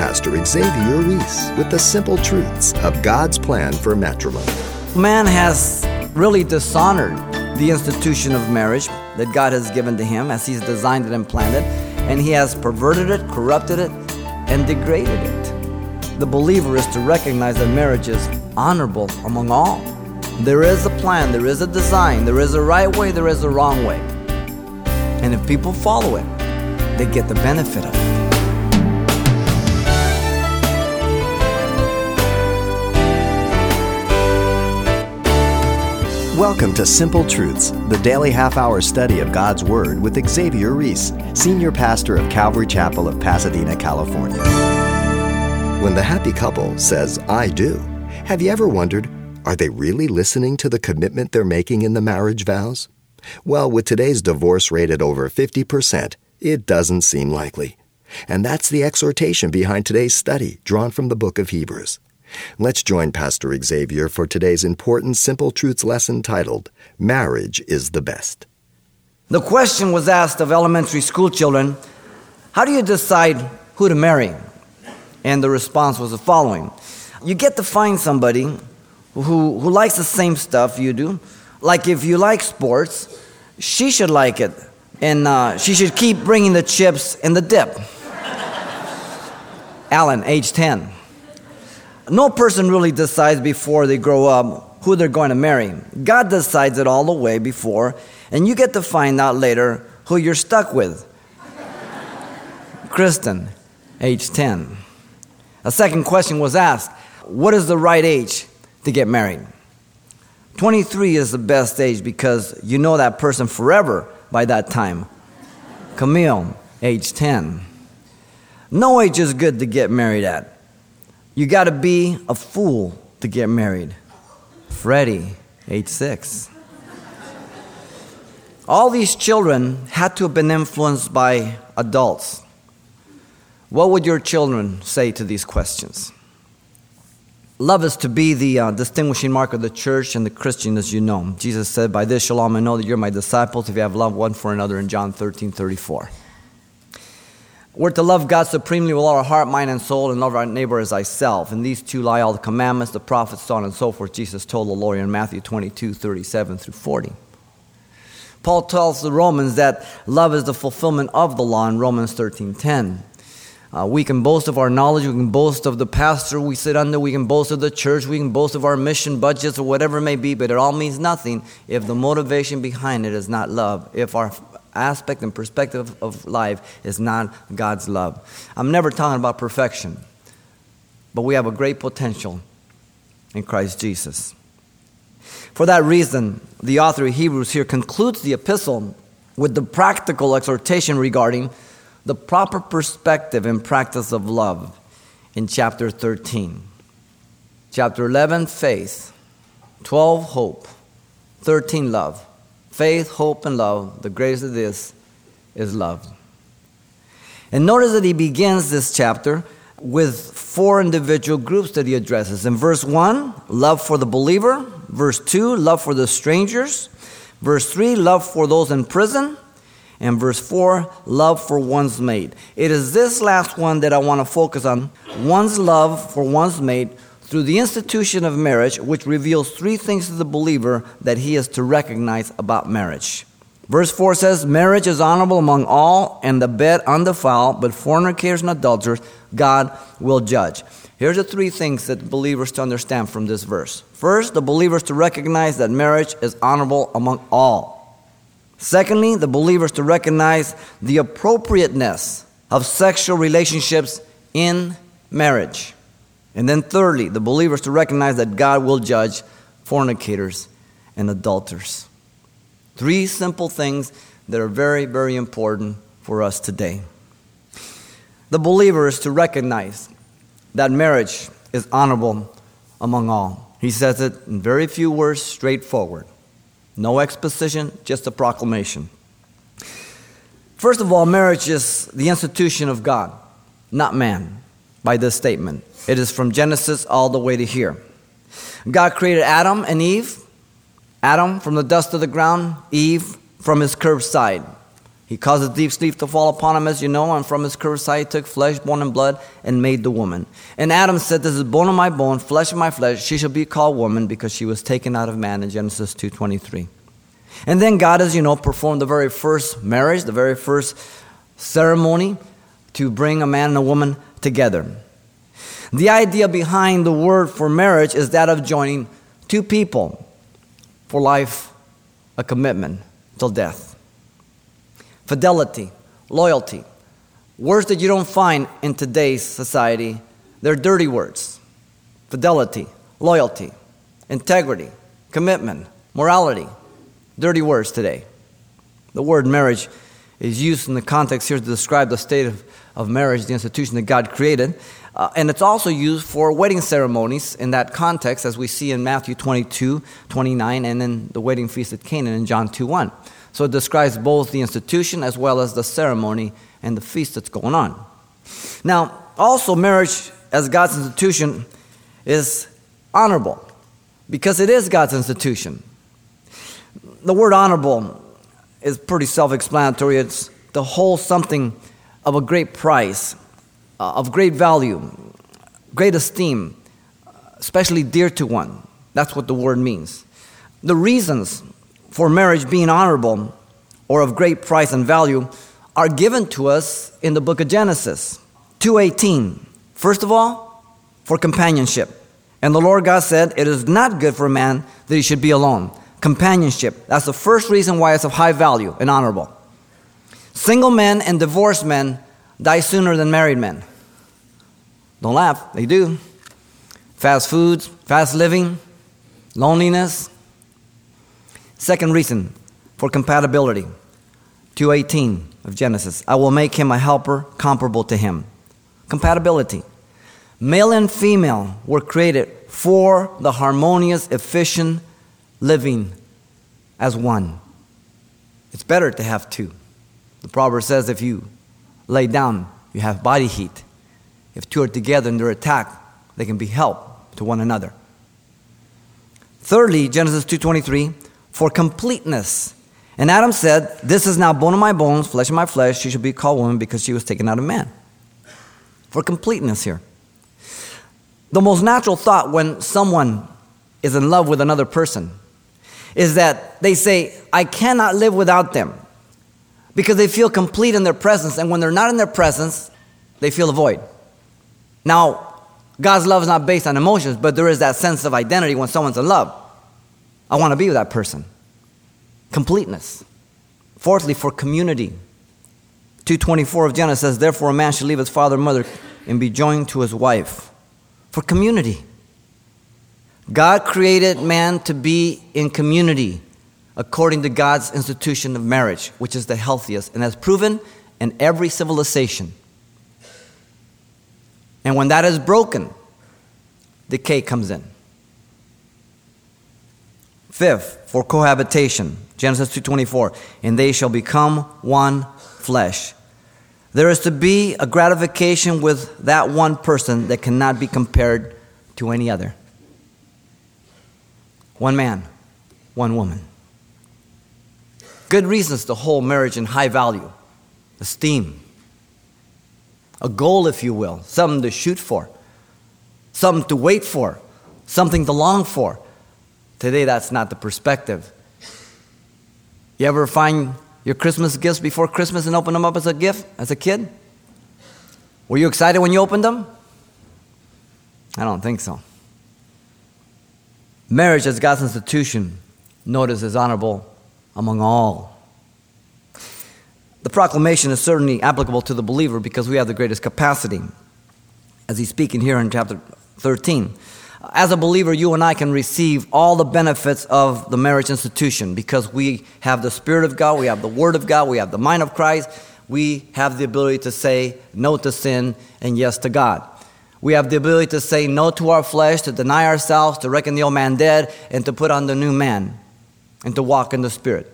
Pastor Xavier Reese with the simple truths of God's plan for matrimony. Man has really dishonored the institution of marriage that God has given to him as he's designed it and planned it, and he has perverted it, corrupted it, and degraded it. The believer is to recognize that marriage is honorable among all. There is a plan, there is a design, there is a right way, there is a wrong way. And if people follow it, they get the benefit of it. Welcome to Simple Truths, the daily half hour study of God's Word with Xavier Reese, Senior Pastor of Calvary Chapel of Pasadena, California. When the happy couple says, I do, have you ever wondered, are they really listening to the commitment they're making in the marriage vows? Well, with today's divorce rate at over 50%, it doesn't seem likely. And that's the exhortation behind today's study, drawn from the book of Hebrews. Let's join Pastor Xavier for today's important Simple Truths lesson titled, Marriage is the Best. The question was asked of elementary school children How do you decide who to marry? And the response was the following You get to find somebody who, who likes the same stuff you do. Like if you like sports, she should like it. And uh, she should keep bringing the chips and the dip. Alan, age 10 no person really decides before they grow up who they're going to marry. God decides it all the way before, and you get to find out later who you're stuck with. Kristen, age 10. A second question was asked What is the right age to get married? 23 is the best age because you know that person forever by that time. Camille, age 10. No age is good to get married at. You got to be a fool to get married. Freddie, age six. All these children had to have been influenced by adults. What would your children say to these questions? Love is to be the uh, distinguishing mark of the church and the Christian as you know. Jesus said, By this shall all men know that you're my disciples if you have love one for another in John 13 34. We're to love God supremely with all our heart, mind, and soul, and love our neighbor as thyself. And these two lie all the commandments, the prophets, so on and so forth. Jesus told the lawyer in Matthew 22, 37 through 40. Paul tells the Romans that love is the fulfillment of the law in Romans 13, 10. Uh, we can boast of our knowledge, we can boast of the pastor we sit under, we can boast of the church, we can boast of our mission budgets or whatever it may be, but it all means nothing if the motivation behind it is not love. If our aspect and perspective of life is not God's love. I'm never talking about perfection, but we have a great potential in Christ Jesus. For that reason, the author of Hebrews here concludes the epistle with the practical exhortation regarding the proper perspective and practice of love in chapter 13. Chapter 11, faith. 12, hope. 13, love faith, hope, and love, the greatest of this is love. And notice that he begins this chapter with four individual groups that he addresses. In verse 1, love for the believer. Verse 2, love for the strangers. Verse 3, love for those in prison. And verse 4, love for one's mate. It is this last one that I want to focus on one's love for one's mate through the institution of marriage, which reveals three things to the believer that he is to recognize about marriage. Verse 4 says, Marriage is honorable among all, and the bed undefiled, but fornicators and adulterers God will judge. Here's the three things that believers to understand from this verse. First, the believers to recognize that marriage is honorable among all. Secondly, the believers to recognize the appropriateness of sexual relationships in marriage. And then, thirdly, the believers to recognize that God will judge fornicators and adulterers. Three simple things that are very, very important for us today. The believer is to recognize that marriage is honorable among all. He says it in very few words, straightforward. No exposition, just a proclamation. First of all, marriage is the institution of God, not man, by this statement. It is from Genesis all the way to here. God created Adam and Eve. Adam from the dust of the ground, Eve from his curved side. He caused a deep sleep to fall upon him, as you know, and from his curved side he took flesh, bone, and blood, and made the woman. And Adam said, This is bone of my bone, flesh of my flesh. She shall be called woman because she was taken out of man in Genesis 2.23. And then God, as you know, performed the very first marriage, the very first ceremony to bring a man and a woman together. The idea behind the word for marriage is that of joining two people for life, a commitment till death fidelity, loyalty. Words that you don't find in today's society. They're dirty words. Fidelity, loyalty, integrity, commitment, morality. Dirty words today. The word marriage is used in the context here to describe the state of, of marriage, the institution that God created. Uh, and it's also used for wedding ceremonies in that context, as we see in Matthew 22, 29, and then the wedding feast at Canaan in John 2, 1. So it describes both the institution as well as the ceremony and the feast that's going on. Now, also, marriage as God's institution is honorable because it is God's institution. The word honorable is pretty self explanatory. It's to hold something of a great price, uh, of great value, great esteem, especially dear to one. That's what the word means. The reasons for marriage being honorable or of great price and value are given to us in the book of Genesis 2:18. First of all, for companionship. And the Lord God said, "It is not good for a man that he should be alone." Companionship. That's the first reason why it's of high value and honorable. Single men and divorced men die sooner than married men. Don't laugh, they do. Fast foods, fast living, loneliness, Second reason for compatibility 218 of Genesis. I will make him a helper comparable to him. Compatibility. Male and female were created for the harmonious, efficient living as one. It's better to have two. The proverb says if you lay down, you have body heat. If two are together and they're attacked, they can be help to one another. Thirdly, Genesis 2:23, for completeness. And Adam said, This is now bone of my bones, flesh of my flesh. She should be called woman because she was taken out of man. For completeness here. The most natural thought when someone is in love with another person is that they say, I cannot live without them because they feel complete in their presence. And when they're not in their presence, they feel a void. Now, God's love is not based on emotions, but there is that sense of identity when someone's in love. I want to be with that person. Completeness. Fourthly, for community. 224 of Genesis says, Therefore a man should leave his father and mother and be joined to his wife. For community. God created man to be in community according to God's institution of marriage, which is the healthiest and has proven in every civilization. And when that is broken, decay comes in. Fifth, for cohabitation. Genesis 2:24, and they shall become one flesh. There is to be a gratification with that one person that cannot be compared to any other. One man, one woman. Good reasons to hold marriage in high value, esteem, a goal, if you will, something to shoot for, something to wait for, something to long for. Today, that's not the perspective. You ever find your Christmas gifts before Christmas and open them up as a gift as a kid? Were you excited when you opened them? I don't think so. Marriage as God's institution, notice, is honorable among all. The proclamation is certainly applicable to the believer because we have the greatest capacity. As he's speaking here in chapter 13 as a believer, you and I can receive all the benefits of the marriage institution because we have the Spirit of God, we have the Word of God, we have the mind of Christ, we have the ability to say no to sin and yes to God. We have the ability to say no to our flesh, to deny ourselves, to reckon the old man dead, and to put on the new man, and to walk in the Spirit.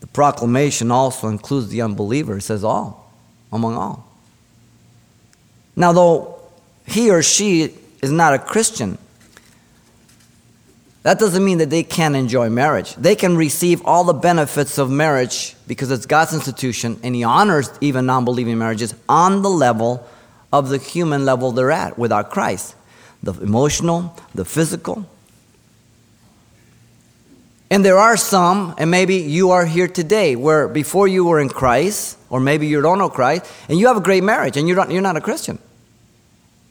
The proclamation also includes the unbeliever. It says all, among all. Now, though he or she is not a Christian, That doesn't mean that they can't enjoy marriage. They can receive all the benefits of marriage because it's God's institution and He honors even non believing marriages on the level of the human level they're at without Christ the emotional, the physical. And there are some, and maybe you are here today, where before you were in Christ, or maybe you don't know Christ, and you have a great marriage and you're not, you're not a Christian.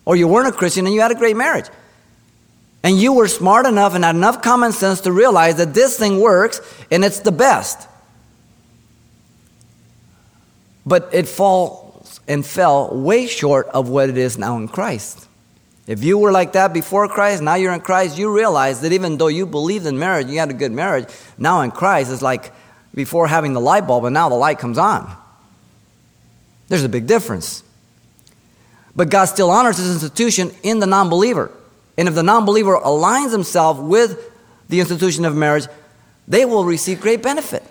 Or you weren't a Christian and you had a great marriage. And you were smart enough and had enough common sense to realize that this thing works and it's the best. But it falls and fell way short of what it is now in Christ. If you were like that before Christ, now you're in Christ, you realize that even though you believed in marriage, you had a good marriage, now in Christ, it's like before having the light bulb and now the light comes on. There's a big difference. But God still honors his institution in the non believer. And if the non believer aligns himself with the institution of marriage, they will receive great benefit.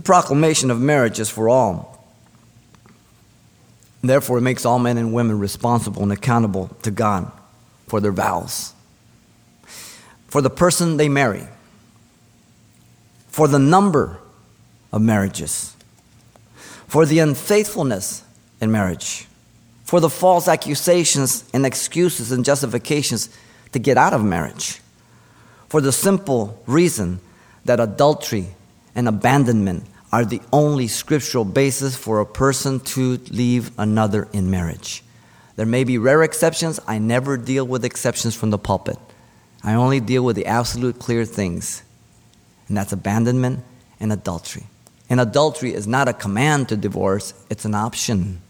The proclamation of marriage is for all. Therefore, it makes all men and women responsible and accountable to God for their vows, for the person they marry, for the number of marriages, for the unfaithfulness in marriage for the false accusations and excuses and justifications to get out of marriage. For the simple reason that adultery and abandonment are the only scriptural basis for a person to leave another in marriage. There may be rare exceptions. I never deal with exceptions from the pulpit. I only deal with the absolute clear things, and that's abandonment and adultery. And adultery is not a command to divorce, it's an option.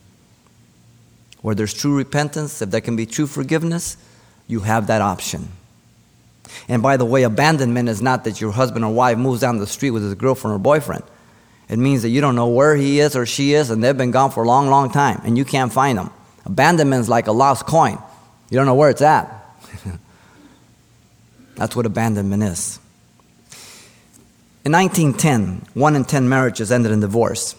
Where there's true repentance, if there can be true forgiveness, you have that option. And by the way, abandonment is not that your husband or wife moves down the street with his girlfriend or boyfriend. It means that you don't know where he is or she is, and they've been gone for a long, long time, and you can't find them. Abandonment is like a lost coin. You don't know where it's at. That's what abandonment is. In 1910, 1 in 10 marriages ended in divorce.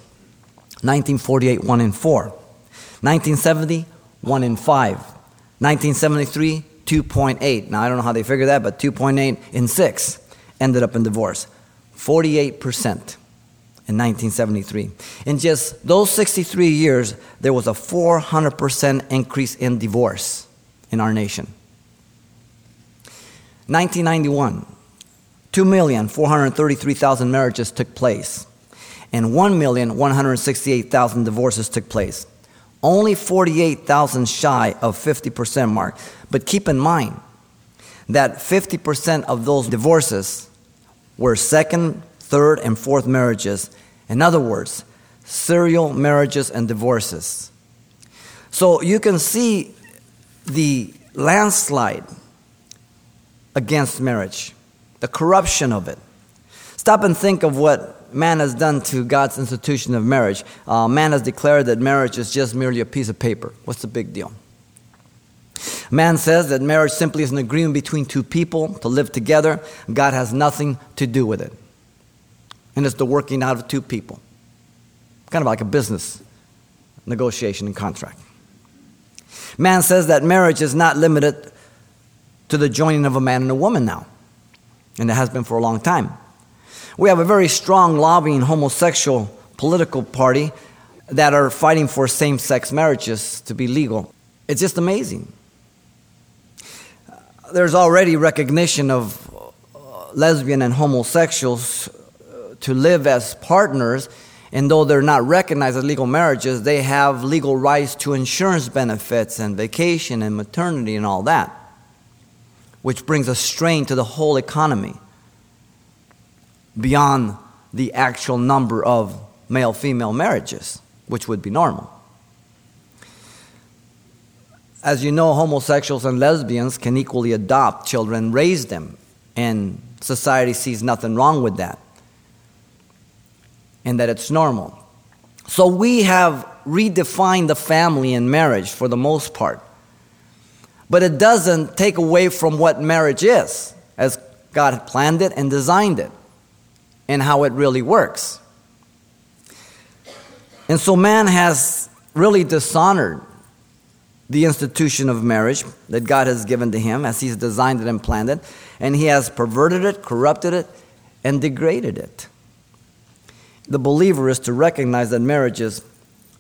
1948, 1 in 4. 1970, 1 in 5. 1973, 2.8. Now, I don't know how they figure that, but 2.8 in 6 ended up in divorce. 48% in 1973. In just those 63 years, there was a 400% increase in divorce in our nation. 1991, 2,433,000 marriages took place, and 1,168,000 divorces took place only 48,000 shy of 50% mark. But keep in mind that 50% of those divorces were second, third, and fourth marriages. In other words, serial marriages and divorces. So you can see the landslide against marriage, the corruption of it. Stop and think of what man has done to God's institution of marriage. Uh, man has declared that marriage is just merely a piece of paper. What's the big deal? Man says that marriage simply is an agreement between two people to live together. God has nothing to do with it. And it's the working out of two people. Kind of like a business negotiation and contract. Man says that marriage is not limited to the joining of a man and a woman now. And it has been for a long time. We have a very strong lobbying homosexual political party that are fighting for same sex marriages to be legal. It's just amazing. There's already recognition of uh, lesbian and homosexuals uh, to live as partners, and though they're not recognized as legal marriages, they have legal rights to insurance benefits and vacation and maternity and all that, which brings a strain to the whole economy beyond the actual number of male female marriages, which would be normal. As you know, homosexuals and lesbians can equally adopt children, raise them, and society sees nothing wrong with that, and that it's normal. So we have redefined the family and marriage for the most part. But it doesn't take away from what marriage is, as God planned it and designed it and how it really works. And so man has really dishonored the institution of marriage that God has given to him as he's designed it and planned it, and he has perverted it, corrupted it, and degraded it. The believer is to recognize that marriage is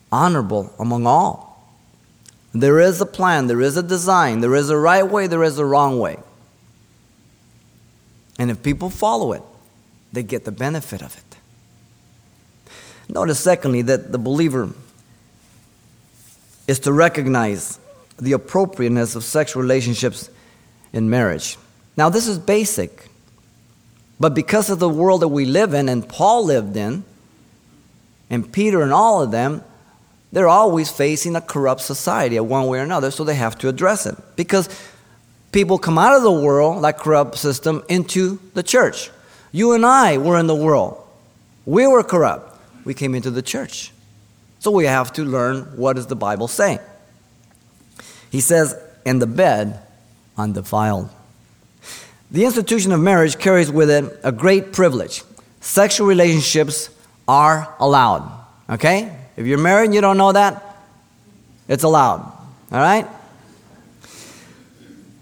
honorable among all. There is a plan, there is a design, there is a right way, there is a wrong way. And if people follow it, they get the benefit of it. Notice, secondly, that the believer is to recognize the appropriateness of sexual relationships in marriage. Now, this is basic, but because of the world that we live in and Paul lived in, and Peter and all of them, they're always facing a corrupt society one way or another, so they have to address it. Because people come out of the world, that corrupt system, into the church. You and I were in the world. We were corrupt. We came into the church. So we have to learn what does the Bible say. He says, and the bed undefiled. The institution of marriage carries with it a great privilege. Sexual relationships are allowed. Okay? If you're married and you don't know that, it's allowed. All right?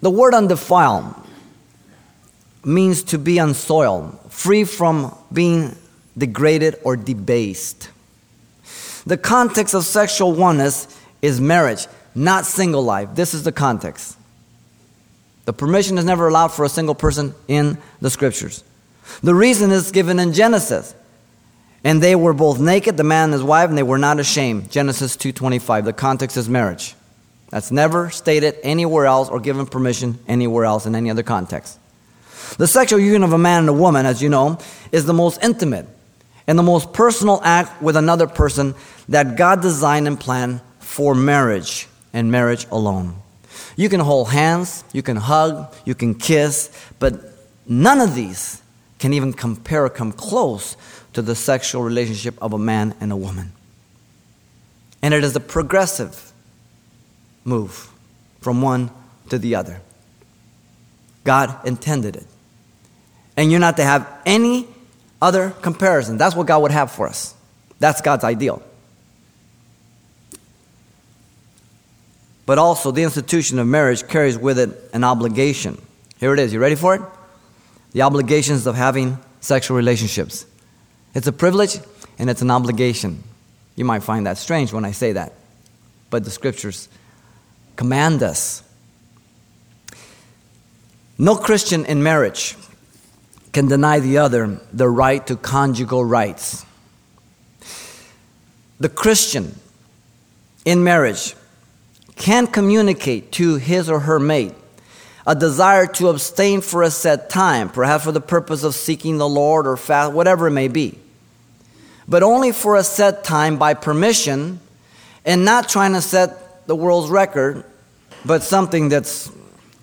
The word undefiled means to be unsoiled, free from being degraded or debased. The context of sexual oneness is marriage, not single life. This is the context. The permission is never allowed for a single person in the scriptures. The reason is given in Genesis. And they were both naked, the man and his wife, and they were not ashamed. Genesis 2:25. The context is marriage. That's never stated anywhere else or given permission anywhere else in any other context. The sexual union of a man and a woman, as you know, is the most intimate and the most personal act with another person that God designed and planned for marriage and marriage alone. You can hold hands, you can hug, you can kiss, but none of these can even compare or come close to the sexual relationship of a man and a woman. And it is a progressive move from one to the other. God intended it. And you're not to have any other comparison. That's what God would have for us. That's God's ideal. But also, the institution of marriage carries with it an obligation. Here it is. You ready for it? The obligations of having sexual relationships. It's a privilege and it's an obligation. You might find that strange when I say that, but the scriptures command us. No Christian in marriage can deny the other the right to conjugal rights. The Christian in marriage can communicate to his or her mate a desire to abstain for a set time, perhaps for the purpose of seeking the Lord or fast, whatever it may be. But only for a set time by permission and not trying to set the world's record, but something that's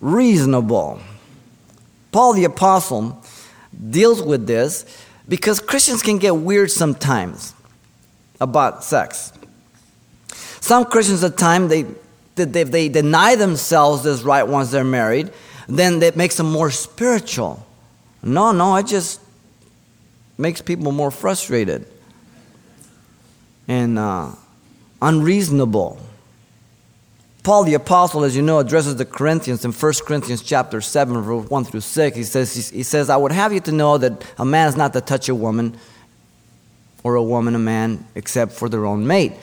reasonable. Paul the Apostle deals with this because Christians can get weird sometimes about sex. Some Christians at times they if they deny themselves this right once they're married, then that makes them more spiritual. No, no, it just makes people more frustrated and uh, unreasonable. Paul the apostle, as you know, addresses the Corinthians in 1 Corinthians chapter 7, verse 1 through 6. He says, he says, I would have you to know that a man is not to touch a woman or a woman a man except for their own mate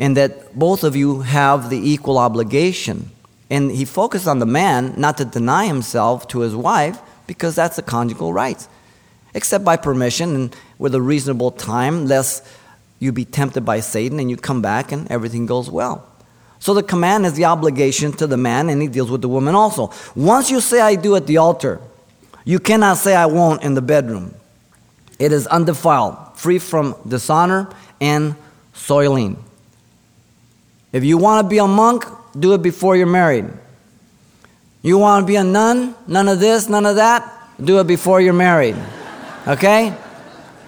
and that both of you have the equal obligation. And he focused on the man not to deny himself to his wife because that's the conjugal rights, except by permission and with a reasonable time, lest you be tempted by Satan and you come back and everything goes well. So the command is the obligation to the man, and he deals with the woman also. Once you say, I do at the altar, you cannot say, I won't in the bedroom. It is undefiled, free from dishonor and soiling. If you want to be a monk, do it before you're married. You want to be a nun? None of this, none of that? Do it before you're married. Okay?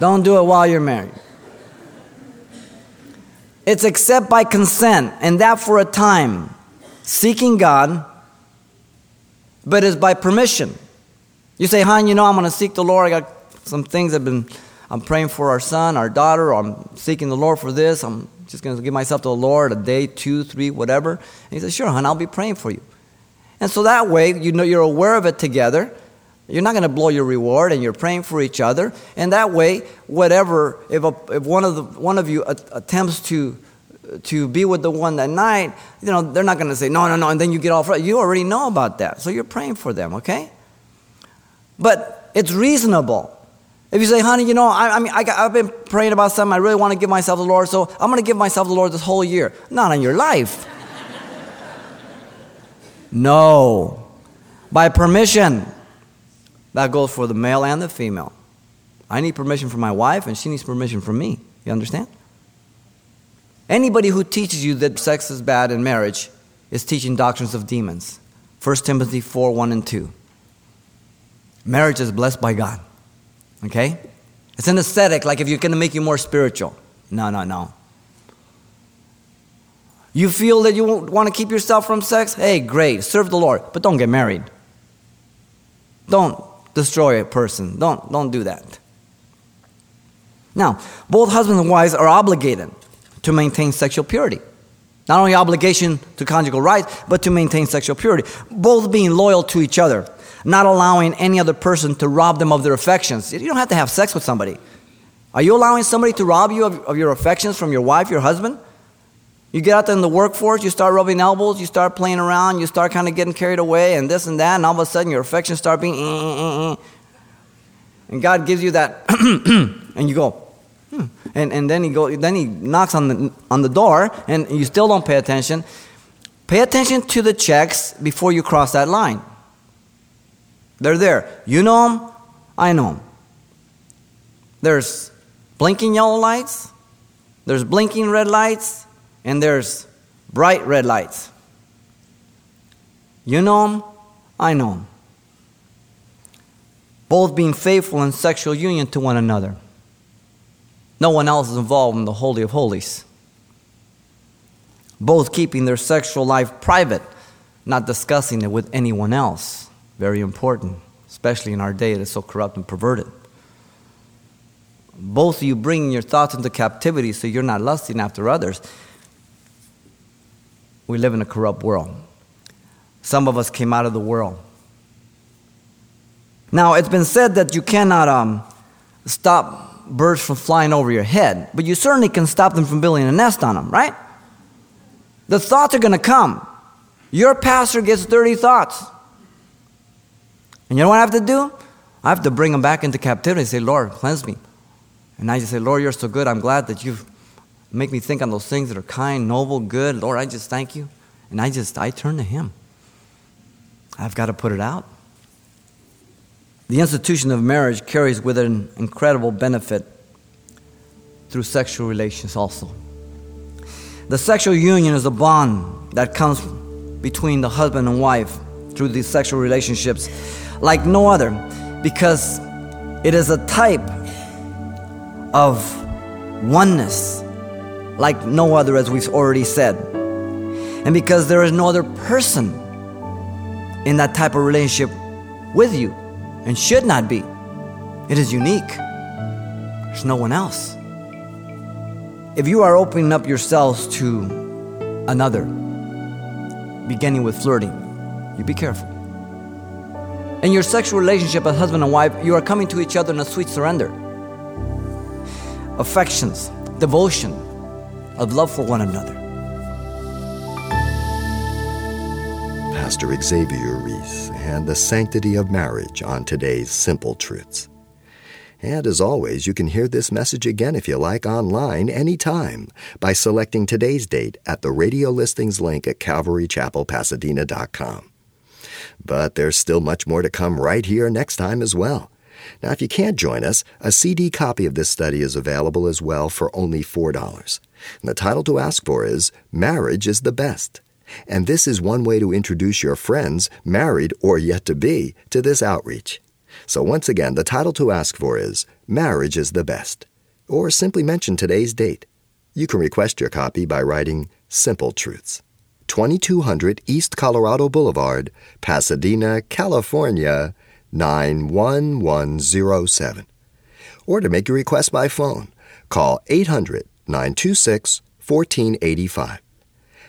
Don't do it while you're married. It's except by consent, and that for a time, seeking God, but it's by permission. You say, hon, you know, I'm going to seek the Lord. I got some things I've been I'm praying for our son, our daughter, I'm seeking the Lord for this. I'm just going to give myself to the Lord a day, two, three, whatever. And he says, Sure, hon, I'll be praying for you. And so that way, you know, you're aware of it together. You're not going to blow your reward, and you're praying for each other. And that way, whatever, if, a, if one, of the, one of you attempts to, to be with the one that night, you know, they're not going to say, no, no, no, and then you get off. You already know about that. So you're praying for them, okay? But it's reasonable. If you say, honey, you know, I, I mean, I have been praying about something, I really want to give myself the Lord, so I'm going to give myself the Lord this whole year. Not in your life. no. By permission. That goes for the male and the female. I need permission from my wife, and she needs permission from me. You understand? Anybody who teaches you that sex is bad in marriage is teaching doctrines of demons. 1 Timothy 4 1 and 2. Marriage is blessed by God. Okay? It's an ascetic, like if you're going to make you more spiritual. No, no, no. You feel that you want to keep yourself from sex? Hey, great. Serve the Lord, but don't get married. Don't destroy a person. Don't, don't do that. Now, both husbands and wives are obligated to maintain sexual purity. Not only obligation to conjugal rights, but to maintain sexual purity. Both being loyal to each other, not allowing any other person to rob them of their affections. You don't have to have sex with somebody. Are you allowing somebody to rob you of, of your affections from your wife, your husband? You get out there in the workforce, you start rubbing elbows, you start playing around, you start kind of getting carried away, and this and that, and all of a sudden your affections start being. Eh, eh, eh, and God gives you that, and you go, hmm. and, and then he go, then he knocks on the on the door, and you still don't pay attention. Pay attention to the checks before you cross that line. They're there. You know them, I know them. There's blinking yellow lights, there's blinking red lights, and there's bright red lights. You know them, I know them. Both being faithful in sexual union to one another. No one else is involved in the Holy of Holies. Both keeping their sexual life private, not discussing it with anyone else. Very important, especially in our day that is so corrupt and perverted. Both of you bringing your thoughts into captivity so you're not lusting after others we live in a corrupt world. Some of us came out of the world. Now, it's been said that you cannot um, stop birds from flying over your head, but you certainly can stop them from building a nest on them, right? The thoughts are going to come. Your pastor gets dirty thoughts. And you know what I have to do? I have to bring them back into captivity and say, Lord, cleanse me. And I just say, Lord, you're so good. I'm glad that you've make me think on those things that are kind, noble, good. Lord, I just thank you. And I just, I turn to Him. I've got to put it out. The institution of marriage carries with it an incredible benefit through sexual relations also. The sexual union is a bond that comes between the husband and wife through these sexual relationships like no other because it is a type of oneness like no other, as we've already said. And because there is no other person in that type of relationship with you and should not be, it is unique. There's no one else. If you are opening up yourselves to another, beginning with flirting, you be careful. In your sexual relationship as husband and wife, you are coming to each other in a sweet surrender. Affections, devotion, of love for one another. Pastor Xavier Reese and the sanctity of marriage on today's Simple Truths. And as always, you can hear this message again if you like online anytime by selecting today's date at the radio listings link at calvarychapelpasadena.com. But there's still much more to come right here next time as well. Now, if you can't join us, a CD copy of this study is available as well for only $4. And the title to ask for is Marriage is the Best. And this is one way to introduce your friends, married or yet to be, to this outreach. So once again, the title to ask for is Marriage is the Best. Or simply mention today's date. You can request your copy by writing Simple Truths. 2200 East Colorado Boulevard, Pasadena, California 91107 or to make your request by phone, call 800 926 1485.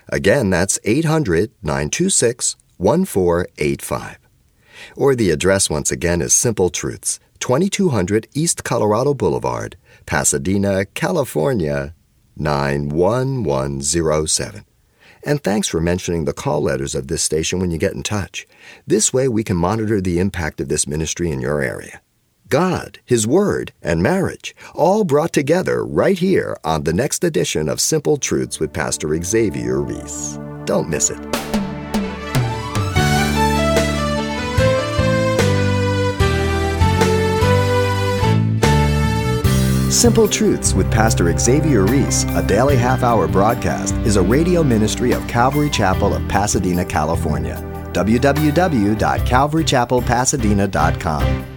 Again, that's 800 926 1485. Or the address once again is Simple Truths, 2200 East Colorado Boulevard, Pasadena, California 91107. And thanks for mentioning the call letters of this station when you get in touch. This way we can monitor the impact of this ministry in your area. God, His Word, and marriage, all brought together right here on the next edition of Simple Truths with Pastor Xavier Reese. Don't miss it. Simple Truths with Pastor Xavier Reese, a daily half hour broadcast, is a radio ministry of Calvary Chapel of Pasadena, California. www.calvarychapelpasadena.com.